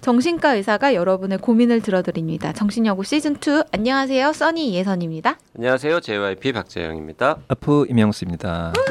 정신과 의사가 여러분의 고민을 들어드립니다. 정신여고 시즌 2 안녕하세요. 써니 이예선입니다. 안녕하세요. JYP 박재영입니다. 아프 이명수입니다.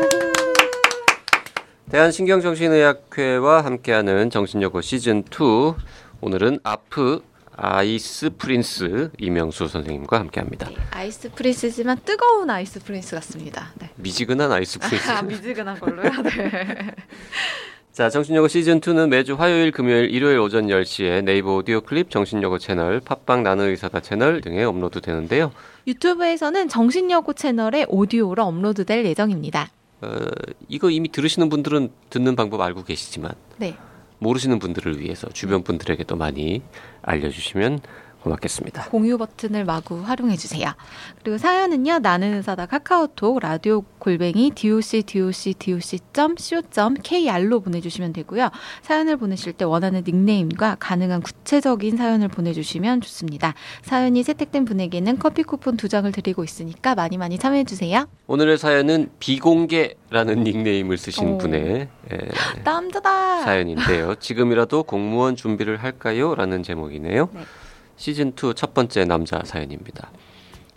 대한신경정신의학회와 함께하는 정신여고 시즌 2 오늘은 아프 Ice Prince 이명수 선생님과 함께합니다. 네, Ice Prince지만 뜨거운 Ice Prince 같습니다. 네. 미지근한 Ice Prince. 아, 미지근한 걸로요. 네. 자, 정신여고 시즌 2는 매주 화요일, 금요일, 일요일 오전 10시에 네이버 오디오 클립 정신여고 채널, 팟빵 나는 의사다 채널 등에 업로드 되는데요. 유튜브에서는 정신여고 채널에 오디오로 업로드 될 예정입니다. 어, 이거 이미 들으시는 분들은 듣는 방법 알고 계시지만 네. 모르시는 분들을 위해서 주변 분들에게도 많이 알려주시면 고맙겠습니다. 공유 버튼을 마구 활용해 주세요. 그리고 사연은요. 나는 의사다 카카오톡 라디오 골뱅이 doc doc doc co kr로 보내주시면 되고요. 사연을 보내실 때 원하는 닉네임과 가능한 구체적인 사연을 보내주시면 좋습니다. 사연이 채택된 분에게는 커피 쿠폰 두 장을 드리고 있으니까 많이 많이 참여해 주세요. 오늘의 사연은 비공개라는 닉네임을 쓰신 오. 분의 에, 남자다. 사연인데요. 지금이라도 공무원 준비를 할까요? 라는 제목이네요. 네. 시즌2 첫 번째 남자 사연입니다.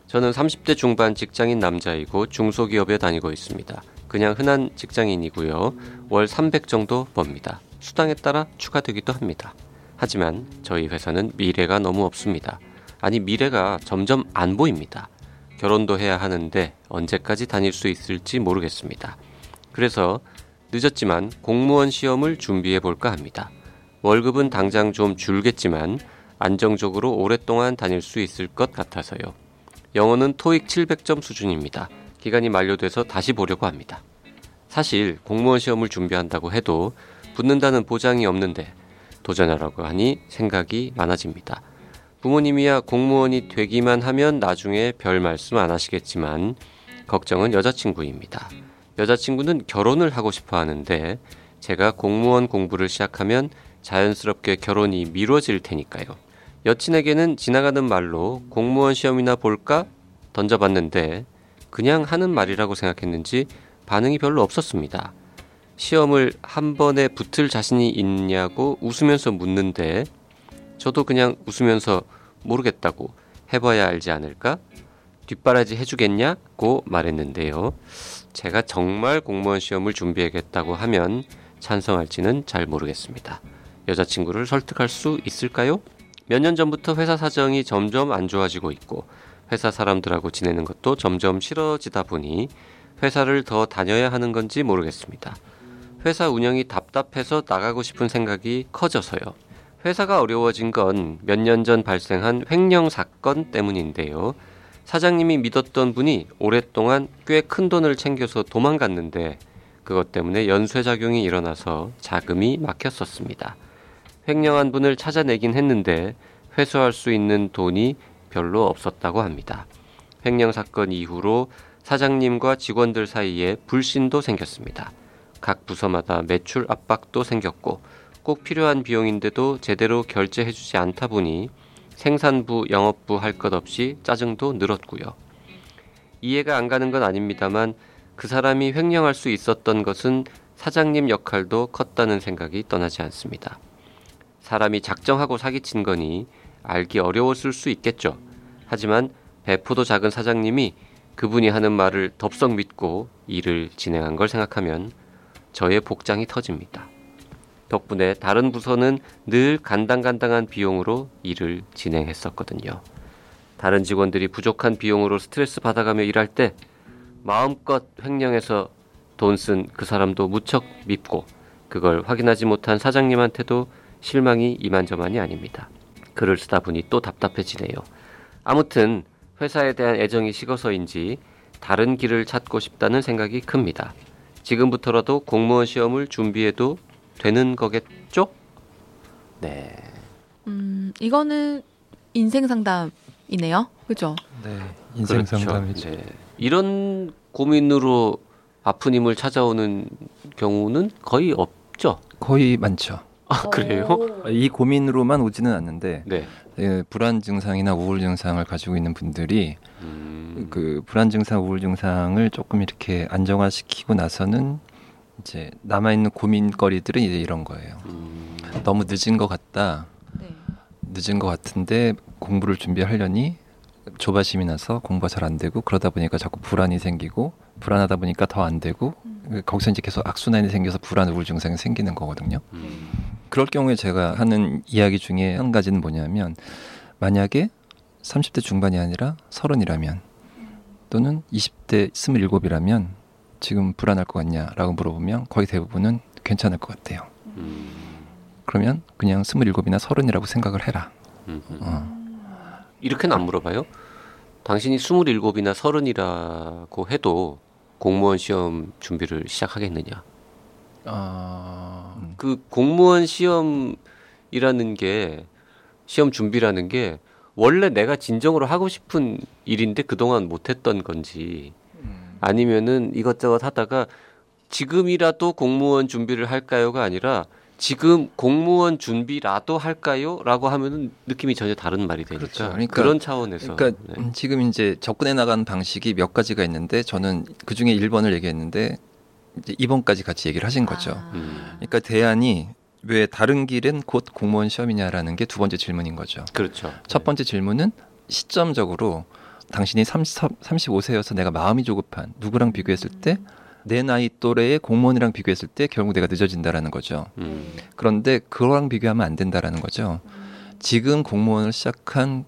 저는 30대 중반 직장인 남자이고 중소기업에 다니고 있습니다. 그냥 흔한 직장인이고요. 월 300 정도 법니다. 수당에 따라 추가되기도 합니다. 하지만 저희 회사는 미래가 너무 없습니다. 아니, 미래가 점점 안 보입니다. 결혼도 해야 하는데 언제까지 다닐 수 있을지 모르겠습니다. 그래서 늦었지만 공무원 시험을 준비해 볼까 합니다. 월급은 당장 좀 줄겠지만 안정적으로 오랫동안 다닐 수 있을 것 같아서요. 영어는 토익 700점 수준입니다. 기간이 만료돼서 다시 보려고 합니다. 사실 공무원 시험을 준비한다고 해도 붙는다는 보장이 없는데 도전하라고 하니 생각이 많아집니다. 부모님이야 공무원이 되기만 하면 나중에 별 말씀 안 하시겠지만 걱정은 여자친구입니다. 여자친구는 결혼을 하고 싶어 하는데 제가 공무원 공부를 시작하면 자연스럽게 결혼이 미뤄질 테니까요. 여친에게는 지나가는 말로 공무원 시험이나 볼까 던져봤는데 그냥 하는 말이라고 생각했는지 반응이 별로 없었습니다. 시험을 한 번에 붙을 자신이 있냐고 웃으면서 묻는데 저도 그냥 웃으면서 모르겠다고 해봐야 알지 않을까? 뒷바라지 해주겠냐고 말했는데요. 제가 정말 공무원 시험을 준비하겠다고 하면 찬성할지는 잘 모르겠습니다. 여자친구를 설득할 수 있을까요? 몇 년 전부터 회사 사정이 점점 안 좋아지고 있고 회사 사람들하고 지내는 것도 점점 싫어지다 보니 회사를 더 다녀야 하는 건지 모르겠습니다. 회사 운영이 답답해서 나가고 싶은 생각이 커져서요. 회사가 어려워진 건 몇 년 전 발생한 횡령 사건 때문인데요. 사장님이 믿었던 분이 오랫동안 꽤 큰 돈을 챙겨서 도망갔는데 그것 때문에 연쇄작용이 일어나서 자금이 막혔었습니다. 횡령한 분을 찾아내긴 했는데 회수할 수 있는 돈이 별로 없었다고 합니다. 횡령 사건 이후로 사장님과 직원들 사이에 불신도 생겼습니다. 각 부서마다 매출 압박도 생겼고 꼭 필요한 비용인데도 제대로 결제해주지 않다 보니 생산부, 영업부 할 것 없이 짜증도 늘었고요. 이해가 안 가는 건 아닙니다만 그 사람이 횡령할 수 있었던 것은 사장님 역할도 컸다는 생각이 떠나지 않습니다. 사람이 작정하고 사기친 거니 알기 어려웠을 수 있겠죠. 하지만 배포도 작은 사장님이 그분이 하는 말을 덥석 믿고 일을 진행한 걸 생각하면 저의 복장이 터집니다. 덕분에 다른 부서는 늘 간당간당한 비용으로 일을 진행했었거든요. 다른 직원들이 부족한 비용으로 스트레스 받아가며 일할 때 마음껏 횡령해서 돈 쓴 그 사람도 무척 밉고 그걸 확인하지 못한 사장님한테도 실망이 이만저만이 아닙니다. 글을 쓰다 보니 또 답답해지네요. 아무튼 회사에 대한 애정이 식어서인지 다른 길을 찾고 싶다는 생각이 큽니다. 지금부터라도 공무원 시험을 준비해도 되는 거겠죠? 네. 음, 이거는 인생 상담이네요. 그죠? 네, 인생 상담이죠. 그렇죠. 네. 이런 고민으로 아프님을 찾아오는 경우는 거의 없죠. 거의 많죠. 아, 그래요? 이 고민으로만 오지는 않는데 네. 예, 불안 증상이나 우울 증상을 가지고 있는 분들이 음, 그 불안 증상, 우울 증상을 조금 이렇게 안정화시키고 나서는 이제 남아 있는 고민거리들은 이제 이런 거예요. 음, 너무 늦은 것 같다. 네. 늦은 것 같은데 공부를 준비하려니 조바심이 나서 공부가 잘 안 되고 그러다 보니까 자꾸 불안이 생기고 불안하다 보니까 더 안 되고 음. 거기서 이제 계속 악순환이 생겨서 불안 우울 증상이 생기는 거거든요. 음. 그럴 경우에 제가 하는 이야기 중에 한 가지는 뭐냐면 만약에 30대 중반이 아니라 서른이라면 또는 20대 27이라면 지금 불안할 것 같냐라고 물어보면 거의 대부분은 괜찮을 것 같아요. 음. 그러면 그냥 27이나 서른이라고 생각을 해라. 음. 어. 이렇게는 안 물어봐요. 당신이 스물일곱이나 서른이라고 해도 공무원 시험 준비를 시작하겠느냐? 어... 그 공무원 시험이라는 게 시험 준비라는 게 원래 내가 진정으로 하고 싶은 일인데 그동안 못했던 건지 아니면은 이것저것 하다가 지금이라도 공무원 준비를 할까요가 아니라 지금 공무원 준비라도 할까요? 라고 하면은 느낌이 전혀 다른 말이 되니까 그렇죠. 그러니까- 그런 차원에서 그러니까 네. 음, 지금 이제 접근해 나가는 방식이 몇 가지가 있는데 저는 그 중에 1번을 얘기했는데 이제 2번까지 같이 얘기를 하신 거죠. 아. 음. 그러니까 대안이 왜 다른 길은 곧 공무원 시험이냐라는 게 두 번째 질문인 거죠. 그렇죠. 첫 번째 질문은 시점적으로 당신이 30, 35세여서 내가 마음이 조급한 누구랑 비교했을 때 내 나이 또래의 공무원이랑 비교했을 때 결국 내가 늦어진다라는 거죠. 음. 그런데 그거랑 비교하면 안 된다라는 거죠. 지금 공무원을 시작한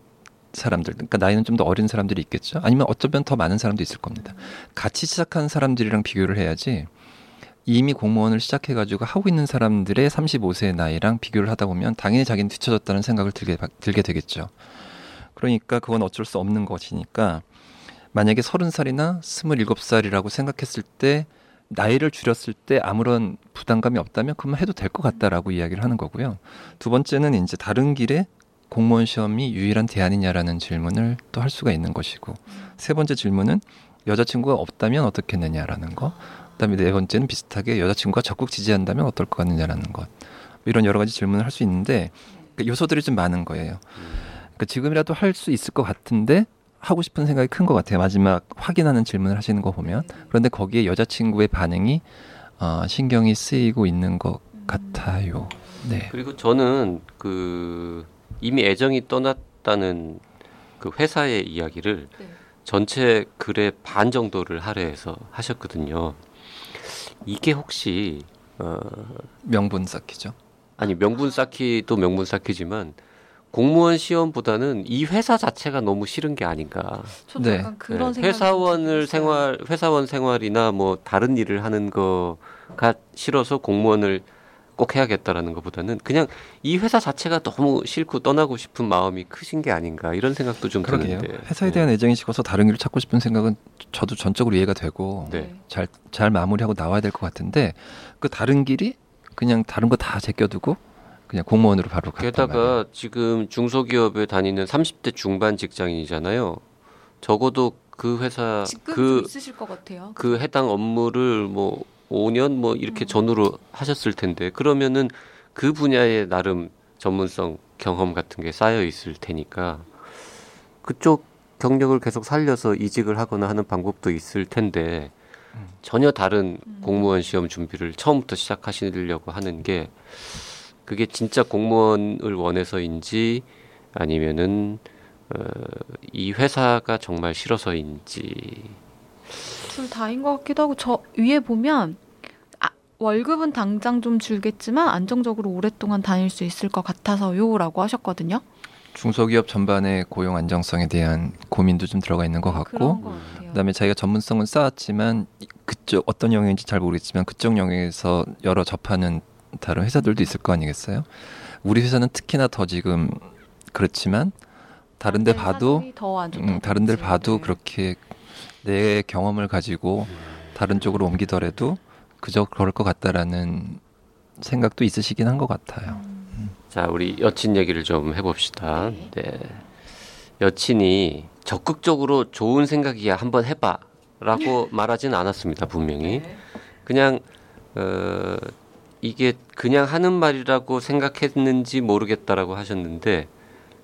사람들, 그러니까 나이는 좀 더 어린 사람들이 있겠죠. 아니면 어쩌면 더 많은 사람도 있을 겁니다. 같이 시작한 사람들이랑 비교를 해야지 이미 공무원을 시작해가지고 하고 있는 사람들의 35세의 나이랑 비교를 하다 보면 당연히 자기는 뒤쳐졌다는 생각을 들게, 들게 되겠죠. 그러니까 그건 어쩔 수 없는 것이니까 만약에 30살이나 27살이라고 생각했을 때 나이를 줄였을 때 아무런 부담감이 없다면 그러면 해도 될 것 같다라고 이야기를 하는 거고요. 두 번째는 이제 다른 길에 공무원 시험이 유일한 대안이냐라는 질문을 또 할 수가 있는 것이고 세 번째 질문은 여자친구가 없다면 어떻겠느냐라는 거 그다음에 네 번째는 비슷하게 여자친구가 적극 지지한다면 어떨 것 같느냐라는 것뭐 이런 여러 가지 질문을 할 수 있는데 그 요소들이 좀 많은 거예요. 그러니까 지금이라도 할 수 있을 것 같은데 하고 싶은 생각이 큰 것 같아요. 마지막 확인하는 질문을 하시는 거 보면 그런데 거기에 여자친구의 반응이 어, 신경이 쓰이고 있는 것 같아요. 네. 그리고 저는 그 이미 애정이 떠났다는 그 회사의 이야기를 네. 전체 글의 반 정도를 할애해서 하셨거든요. 이게 혹시 어 명분 쌓기죠. 아니 명분 쌓기도 명분 쌓기지만 공무원 시험보다는 이 회사 자체가 너무 싫은 게 아닌가. 저도 네. 약간 그런 네, 회사원을. 생활 회사원 생활이나 뭐 다른 일을 하는 거가 싫어서 공무원을 꼭 해야겠다라는 것보다는 그냥 이 회사 자체가 너무 싫고 떠나고 싶은 마음이 크신 게 아닌가 이런 생각도 좀 그러게요. 드는데 회사에 네. 대한 애정이 식어서 다른 길을 찾고 싶은 생각은 저도 전적으로 이해가 되고 네. 잘, 잘 마무리하고 나와야 될 것 같은데 그 다른 길이 그냥 다른 거 다 제껴두고 그냥 공무원으로 바로 말이에요. 게다가 지금 중소기업에 다니는 30대 중반 직장인이잖아요. 적어도 그 회사 그 있으실 것 같아요. 그 해당 업무를 뭐 5년 뭐 이렇게 음. 전후로 하셨을 텐데 그러면은 그 분야에 나름 전문성 경험 같은 게 쌓여 있을 테니까 그쪽 경력을 계속 살려서 이직을 하거나 하는 방법도 있을 텐데 음. 전혀 다른 음. 공무원 시험 준비를 처음부터 시작하시려고 하는 게 그게 진짜 공무원을 원해서인지 아니면은 어, 이 회사가 정말 싫어서인지 둘 다인 것 같기도 하고 저 위에 보면 아, 월급은 당장 좀 줄겠지만 안정적으로 오랫동안 다닐 수 있을 것 같아서요라고 하셨거든요. 중소기업 전반의 고용 안정성에 대한 고민도 좀 들어가 있는 것 같고. 그다음에 자기가 전문성은 쌓았지만 이- 그쪽 어떤 영역인지 잘 모르겠지만 그쪽 영역에서 여러 접하는 다른 회사들도 있을 거 아니겠어요? 우리 회사는 특히나 더 지금 그렇지만 다른 데 봐도 사정이 더안 음. 다른 데를 봐도 네. 그렇게 내 경험을 가지고 다른 쪽으로 옮기더라도 그저 그럴 것 같다라는 생각도 있으시긴 한 것 같아요. 자, 우리 여친 얘기를 좀 해봅시다. 네. 네. 여친이 적극적으로 좋은 생각이야 한번 해봐라고 말하진 않았습니다 분명히 네. 그냥 어, 이게 그냥 하는 말이라고 생각했는지 모르겠다라고 하셨는데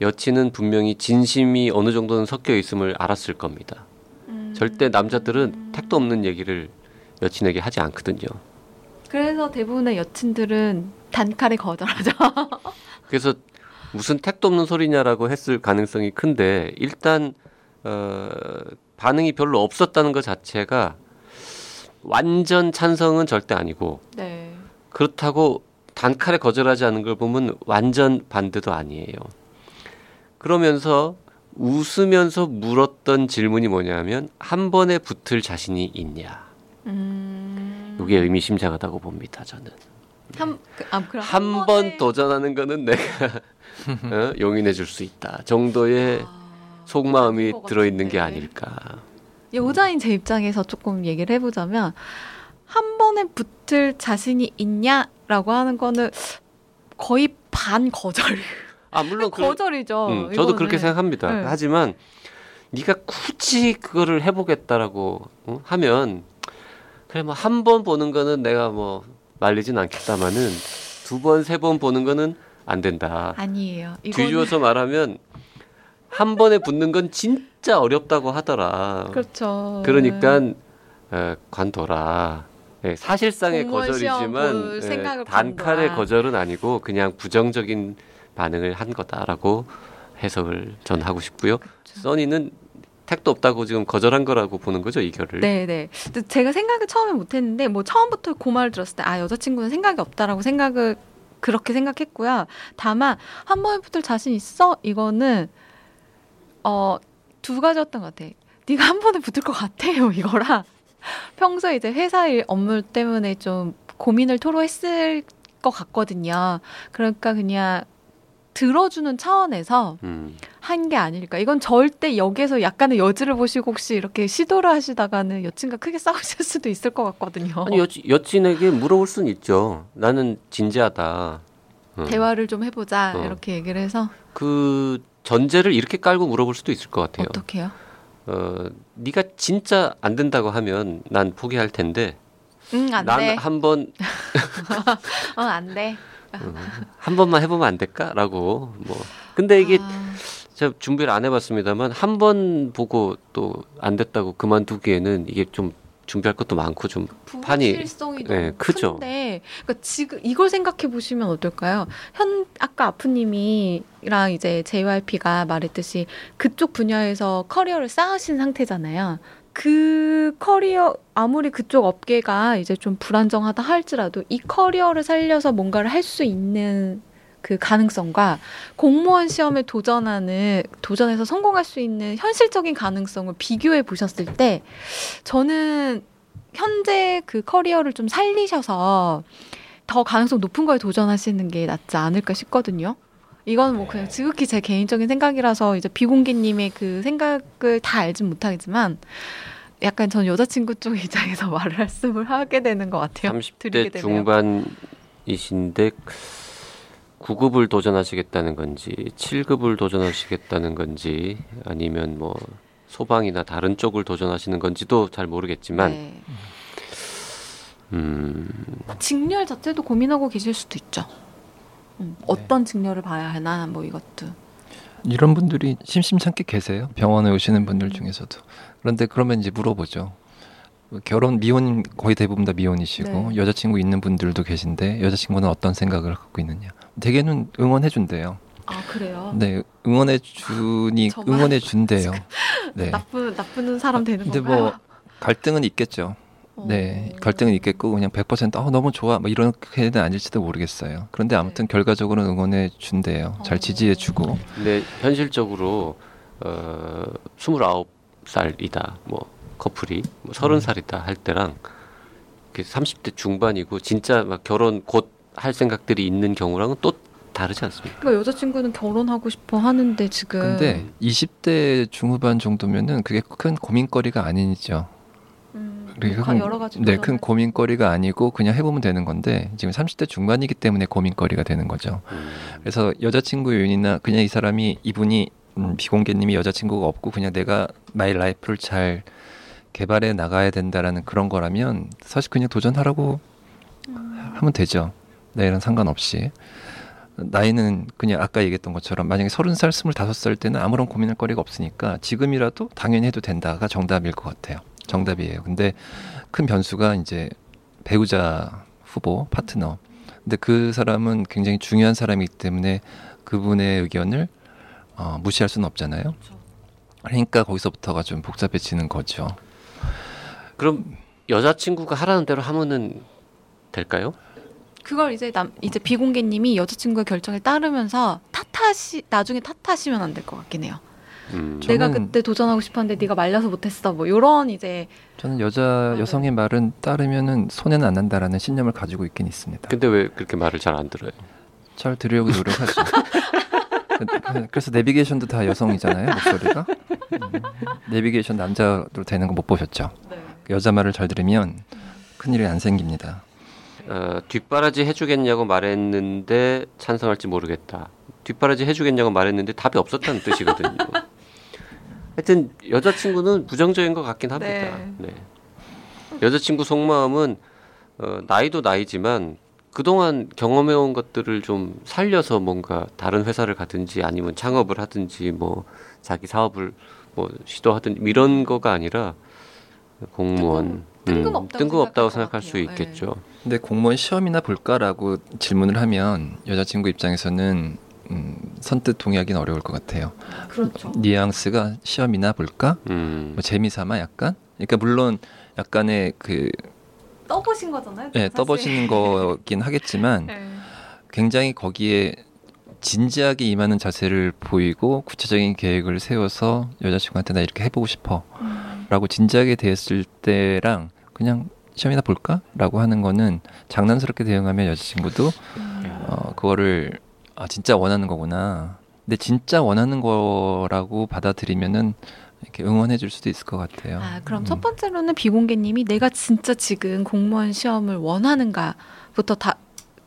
여친은 분명히 진심이 어느 정도는 섞여 있음을 알았을 겁니다. 음. 절대 남자들은 택도 없는 얘기를 여친에게 하지 않거든요. 그래서 대부분의 여친들은 단칼에 거절하죠. 그래서 무슨 택도 없는 소리냐라고 했을 가능성이 큰데 일단 어, 반응이 별로 없었다는 것 자체가 완전 찬성은 절대 아니고 네. 그렇다고 단칼에 거절하지 않는 걸 보면 완전 반대도 아니에요. 그러면서 웃으면서 물었던 질문이 뭐냐면 한 번에 붙을 자신이 있냐. 음. 이게 의미심장하다고 봅니다. 저는 한, 그, 아, 그럼 한번 번에- 도전하는 거는 내가 어, 용인해 줄 수 있다 정도의 아, 속마음이 그럴 것 들어 있는 게. 아닐까. 여자인 제 입장에서 조금 얘기를 해보자면 한 번에 붙을 자신이 있냐라고 하는 거는 거의 반 거절. 아 물론 그, 거절이죠. 음, 저도. 그렇게 생각합니다. 네. 하지만 네가 굳이 그거를 해보겠다라고 어, 하면 그래 뭐 한 번 보는 거는 내가 뭐 말리진 않겠다마는 두 번 세 번 보는 거는 안 된다. 아니에요. 이거는 뒤집어서 말하면 한 번에 붙는 건 진짜 어렵다고 하더라. 그렇죠. 그러니까 에, 관둬라. 예, 사실상의 거절이지만 볼 예, 단칼의. 거절은 아니고 그냥 부정적인 반응을 한 거다라고 해석을 전 하고 싶고요. 써니는 택도 없다고 지금 거절한 거라고 보는 거죠 이 결을. 네네. 근데 제가 생각을 처음에 못했는데 뭐 처음부터 그 말을 들었을 때 아 여자친구는 생각이 없다라고 생각을 그렇게 생각했고요. 다만 한 번에 붙을 자신 있어 이거는 어두 가지였던 것 같아. 네가 한 번에 붙을 것 같아요 이거랑 평소에 이제 회사 일 업무 때문에 좀 고민을 토로했을 것 같거든요. 그러니까 그냥 들어주는 차원에서 음. 한게 아닐까. 이건 절대 역에서 약간의 여지를 보시고 혹시 이렇게 시도를 하시다가는 여친과 크게 싸우실 수도 있을 것 같거든요. 아니 여친, 여친에게 물어볼 수는 있죠. 나는 진지하다. 어. 대화를 좀 해보자 어. 이렇게 얘기를 해서 그 전제를 이렇게 깔고 물어볼 수도 있을 것 같아요. 어떻게요? 어, 네가 진짜 안 된다고 하면 난 포기할 텐데 응, 안 돼. 난한번 어, 안 돼. 어, 한 번만 해보면 안 될까라고 뭐. 근데 이게 아, 제가 준비를 안 해봤습니다만 한 번 보고 또 안 됐다고 그만두기에는 이게 좀 준비할 것도 많고 좀 판이 네, 크죠. 큰데 그러니까 지금 이걸 생각해 보시면 어떨까요? 현 아까 아프님이랑 이제 JYP가 말했듯이 그쪽 분야에서 커리어를 쌓으신 상태잖아요. 그 커리어 아무리 그쪽 업계가 이제 좀 불안정하다 할지라도 이 커리어를 살려서 뭔가를 할 수 있는 그 가능성과 공무원 시험에 도전하는 도전해서 성공할 수 있는 현실적인 가능성을 비교해 보셨을 때 저는 현재 그 커리어를 좀 살리셔서 더 가능성 높은 거에 도전하시는 게 낫지 않을까 싶거든요. 이건 뭐 그냥 지극히 제 개인적인 생각이라서 이제 비공개님의 그 생각을 다 알진 못하겠지만 약간 전 여자친구 쪽 입장에서 말을 말씀을 하게 되는 것 같아요. 드리게 30대 되네요. 중반이신데 9급을 도전하시겠다는 건지 7급을 도전하시겠다는 건지 아니면 뭐 소방이나 다른 쪽을 도전하시는 건지도 잘 모르겠지만 네. 음, 직렬 자체도 고민하고 계실 수도 있죠. 음, 어떤 직렬을 봐야 하나 뭐 이것도. 이런 분들이 심심찮게 계세요. 병원에 오시는 분들 중에서도. 그런데 그러면 이제 물어보죠. 결혼 미혼 거의 대부분 다 미혼이시고 네. 여자친구 있는 분들도 계신데 여자친구는 어떤 생각을 갖고 있느냐. 대개는 응원해 준대요. 아 그래요? 네, 응원해 주니 저만 응원해 준대요. 네. 나쁜 나쁜 사람 되는 근데 건가요? 뭐 갈등은 있겠죠. 네, 어. 갈등은 있겠고 그냥 100% 어, 너무 좋아 뭐 이렇게는 아닐지도 모르겠어요. 그런데 아무튼 네. 결과적으로 응원해 준대요. 잘 어. 지지해 주고. 근데 현실적으로 어, 29살이다 뭐 커플이 뭐 30살이다 할 때랑 이렇게 30대 중반이고 진짜 막 결혼 곧 할 생각들이 있는 경우랑은 또 다르지 않습니까? 그러니까 여자친구는 결혼하고 싶어 하는데 지금 근데 20대 중후반 정도면은 그게 큰 고민거리가 아니죠. 음, 큰- 여러 가지 네, 큰 고민거리가 아니고 그냥 해보면 되는 건데 지금 30대 중반이기 때문에 고민거리가 되는 거죠. 음. 그래서 여자친구 요인이나 그냥 이 사람이 이분이 음, 비공개님이 여자친구가 없고 그냥 내가 my life를 잘 개발해 나가야 된다라는 그런 거라면 사실 그냥 도전하라고 음. 하면 되죠. 나이랑 상관없이. 나이는 그냥 아까 얘기했던 것처럼 만약에 서른 살 스물다섯 살 때는 아무런 고민할 거리가 없으니까 지금이라도 당연히 해도 된다가 정답일 것 같아요. 정답이에요. 근데 큰 변수가 이제 배우자 후보 파트너. 근데 그 사람은 굉장히 중요한 사람이기 때문에 그분의 의견을 어, 무시할 수는 없잖아요. 그러니까 거기서부터가 좀 복잡해지는 거죠. 그럼 여자친구가 하라는 대로 하면은 될까요? 그걸 이제 남 이제 비공개님이 여자친구의 결정에 따르면서 탓하시 나중에 탓하시면 안 될 것 같긴 해요. 음. 저- 내가 그때 도전하고 싶었는데 네가 말려서 못했어. 뭐 요런 이제 저는 여자 네. 여성의 말은 따르면은 손해는 안 난다라는 신념을 가지고 있긴 있습니다. 근데 왜 그렇게 말을 잘 안 들어요? 잘 들으려고 노력하죠. 그- 그래서 내비게이션도 다 여성이잖아요 목소리가. 음, 내비게이션 남자로 되는 거 못 보셨죠? 그 여자 말을 잘 들으면 큰일이 안 생깁니다. 어, 뒷바라지 해주겠냐고 말했는데 찬성할지 모르겠다. 뒷바라지 해주겠냐고 말했는데 답이 없었다는 뜻이거든요. 하여튼 여자친구는 부정적인 것 같긴 합니다. 네. 네. 여자친구 속마음은 어, 나이도 나이지만 그동안 경험해온 것들을 좀 살려서 뭔가 다른 회사를 가든지 아니면 창업을 하든지 뭐 자기 사업을 뭐 시도하든 이런 거가 아니라 공무원 뜬금- 음, 뜬금없다고 뜬금없다고 생각할 수. 있겠죠. 근데 공무원 시험이나 볼까라고 질문을 하면 여자친구 입장에서는 음, 선뜻 동의하기는 어려울 것 같아요. 그렇죠. 뉘앙스가 시험이나 볼까? 음. 뭐 재미삼아 약간? 그러니까 물론 약간의 그 떠보신 거잖아요. 예, 사실. 떠보시는 거긴 하겠지만 네. 굉장히 거기에 진지하게 임하는 자세를 보이고 구체적인 계획을 세워서 여자친구한테 나 이렇게 해보고 싶어 음. 라고 진지하게 대했을 때랑 그냥 시험이나 볼까? 라고 하는 거는 장난스럽게 대응하면 여자친구도 음. 어, 그거를 아 진짜 원하는 거구나. 근데 진짜 원하는 거라고 받아들이면은 이렇게 응원해 줄 수도 있을 것 같아요. 아, 그럼 음. 첫 번째로는 비공개님이 내가 진짜 지금 공무원 시험을 원하는가부터 다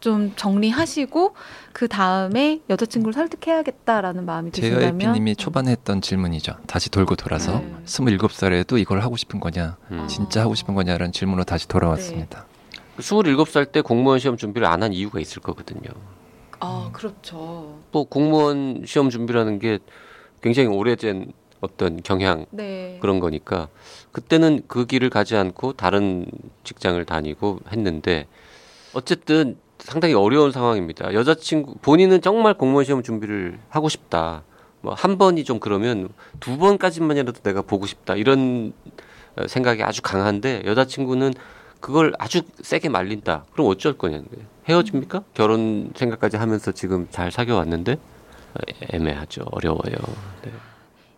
좀 정리하시고 그 다음에 여자친구를 설득해야겠다라는 마음이 드신다면 JYP님이 초반에 했던 질문이죠. 다시 돌고 돌아서 네. 27살에도 이걸 하고 싶은 거냐, 음. 진짜 하고 싶은 거냐라는 질문으로 다시 돌아왔습니다. 27살 때 공무원 시험 준비를 안 한 이유가 있을 거거든요. 아 그렇죠. 또 공무원 시험 준비라는 게 굉장히 오래된 어떤 경향 네. 그런 거니까 그때는 그 길을 가지 않고 다른 직장을 다니고 했는데 어쨌든 상당히 어려운 상황입니다. 여자친구 본인은 정말 공무원 시험 준비를 하고 싶다. 뭐 한 번이 좀 그러면 두 번까지만이라도 내가 보고 싶다. 이런 어, 생각이 아주 강한데 여자친구는 그걸 아주 세게 말린다. 그럼 어쩔 거냐는 거예요. 헤어집니까? 결혼 생각까지 하면서 지금 잘 사귀어 왔는데 어, 애매하죠. 어려워요. 네.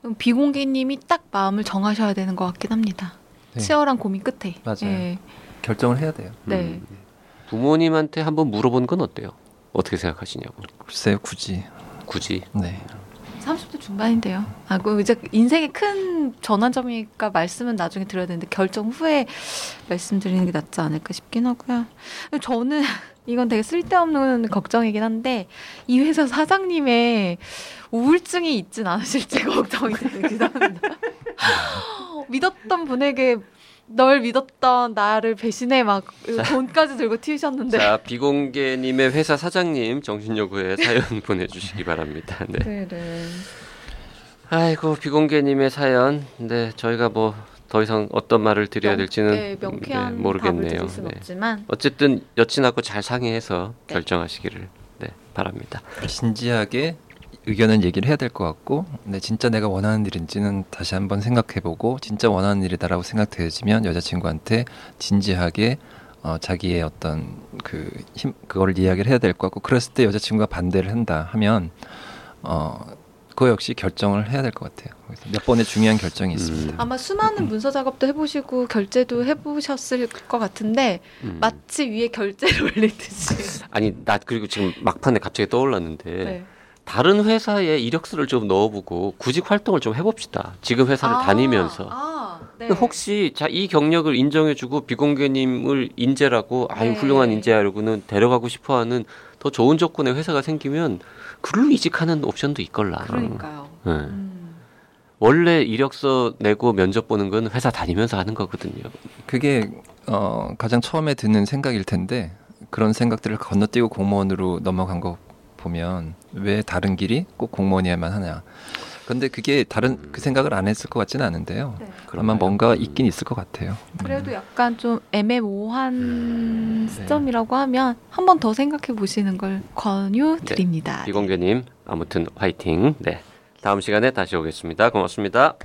그럼 비공개님이 딱 마음을 정하셔야 되는 것 같긴 합니다. 네. 치열한 고민 끝에. 맞아요. 예. 결정을 해야 돼요. 네. 음. 부모님한테 한번 물어본 건 어때요? 어떻게 생각하시냐고. 글쎄요, 굳이. 굳이. 네. 30대 중반인데요. 아, 그 이제 인생의 큰 전환점이니까 말씀은 나중에 드려야 되는데 결정 후에 말씀드리는 게 낫지 않을까 싶긴 하고요. 저는 이건 되게 쓸데없는 걱정이긴 한데 이 회사 사장님의 우울증이 있진 않으실지 걱정이 되긴 합니다. 믿었던 분에게 널 믿었던 나를 배신해 막 돈까지 들고 튀셨는데 자, 비공개님의 회사 사장님 정신요구에 사연 보내주시기 바랍니다. 네. 네, 네. 아이고 비공개님의 사연. 네, 저희가 뭐 더 이상 어떤 말을 드려야 명- 될지는 네, 명쾌한 네, 모르겠네요. 드릴 수는 네. 없지만 어쨌든 여친하고 잘 상의해서 네. 결정하시기를 네, 바랍니다. 진지하게 의견은 얘기를 해야 될 것 같고, 근데 진짜 내가 원하는 일인지는 다시 한번 생각해보고, 진짜 원하는 일이다라고 생각되어지면 여자친구한테 진지하게 어, 자기의 어떤 그 힘, 그거를 이야기를 해야 될 것 같고, 그랬을 때 여자친구가 반대를 한다 하면, 어, 그거 역시 결정을 해야 될 것 같아요. 그래서 몇 번의 중요한 결정이 음. 있습니다. 아마 수많은 문서 작업도 해보시고 결제도 해보셨을 것 같은데 음. 마치 위에 결제를 올리듯이 아니 나 그리고 지금 막판에 갑자기 떠올랐는데 네. 다른 회사에 이력서를 좀 넣어보고 구직 활동을 좀 해봅시다. 지금 회사를 아, 다니면서. 아, 네. 혹시 자 이 경력을 인정해주고 비공개님을 인재라고 아유 네. 훌륭한 인재하려고는 데려가고 싶어하는 더 좋은 조건의 회사가 생기면 글로 이직하는 옵션도 있걸라. 그러니까요. 네. 음. 원래 이력서 내고 면접 보는 건 회사 다니면서 하는 거거든요. 그게 어, 가장 처음에 드는 생각일 텐데 그런 생각들을 건너뛰고 공무원으로 넘어간 거 보면 왜 다른 길이 꼭 공무원이야만 하냐. 근데 그게 다른 그 생각을 안 했을 것 같지는 않은데요. 네. 아마? 뭔가 음. 있긴 있을 것 같아요. 그래도 약간 좀 애매모호한 네. 시점이라고 하면 한 번 더 생각해 보시는 걸 권유드립니다. 비공개님 아무튼 화이팅. 네. 다음 시간에 다시 오겠습니다. 고맙습니다.